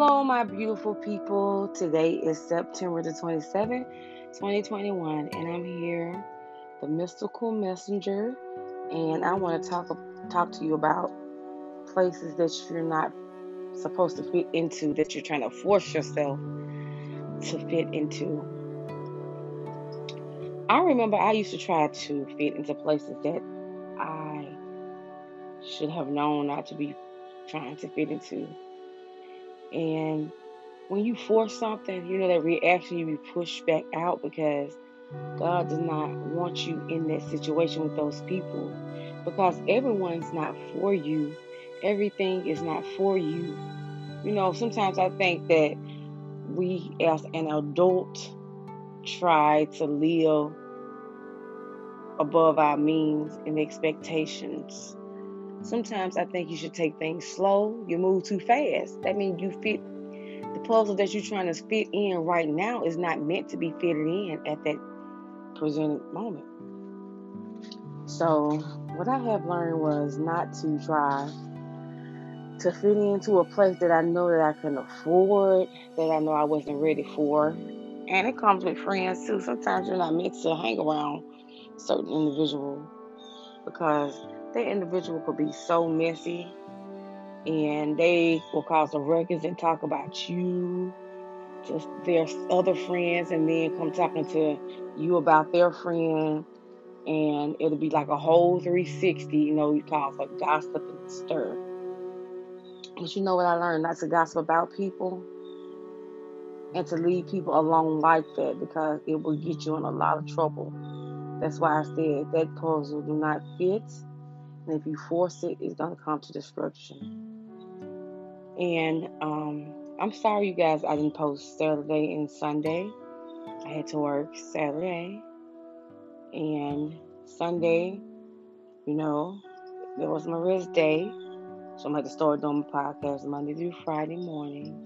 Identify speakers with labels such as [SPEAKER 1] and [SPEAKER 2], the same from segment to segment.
[SPEAKER 1] Hello, my beautiful people. Today is September the 27th, 2021, and I'm here, the mystical messenger, and I want to talk talk to you about places that you're not supposed to fit into, that you're trying to force yourself to fit into. I remember I used to try to fit into places that I should have known not to be trying to fit into. And when you force something, you know that reaction you be pushed back out because God does not want you in that situation with those people because everyone's not for you. Everything is not for you. You know, sometimes I think that we as an adult try to live above our means and expectations. Sometimes I think you should take things slow. You move too fast. That means you fit the puzzle that you're trying to fit in right now is not meant to be fitted in at that presented moment. So, what I have learned was not to try to fit into a place that I know that I can afford, that I know I wasn't ready for. And it comes with friends too. Sometimes you're not meant to hang around certain individuals because that individual could be so messy and they will cause a ruckus and talk about you to their other friends and then come talking to you about their friend and it'll be like a whole 360 you know you call for gossip and stir. But you know what i learned? Not to gossip about people and to leave people alone like that because it will get you in a lot of trouble. That's why I said that puzzle do not fit. And if you force it, it's going to come to destruction. And um, I'm sorry, you guys, I didn't post Saturday and Sunday. I had to work Saturday. And Sunday, you know, it was my rest day. So I'm going to start doing my podcast Monday through Friday morning.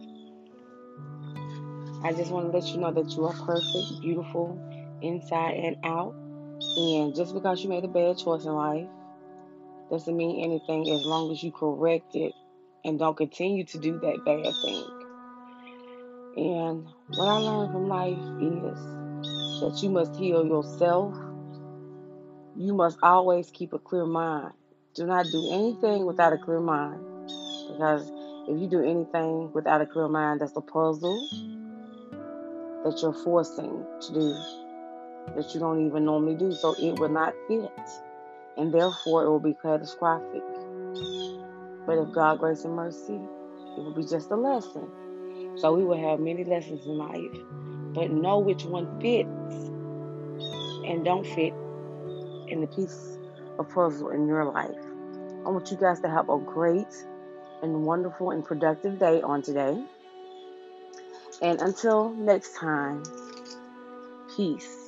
[SPEAKER 1] I just want to let you know that you are perfect, beautiful, inside and out. And just because you made a bad choice in life doesn't mean anything as long as you correct it and don't continue to do that bad thing. And what I learned from life is that you must heal yourself. You must always keep a clear mind. Do not do anything without a clear mind. Because if you do anything without a clear mind, that's a puzzle that you're forcing to do that you don't even normally do. So it will not fit. And therefore, it will be catastrophic. But if God, grace, and mercy, it will be just a lesson. So we will have many lessons in life. But know which one fits and don't fit in the piece of puzzle in your life. I want you guys to have a great and wonderful and productive day on today. And until next time, peace.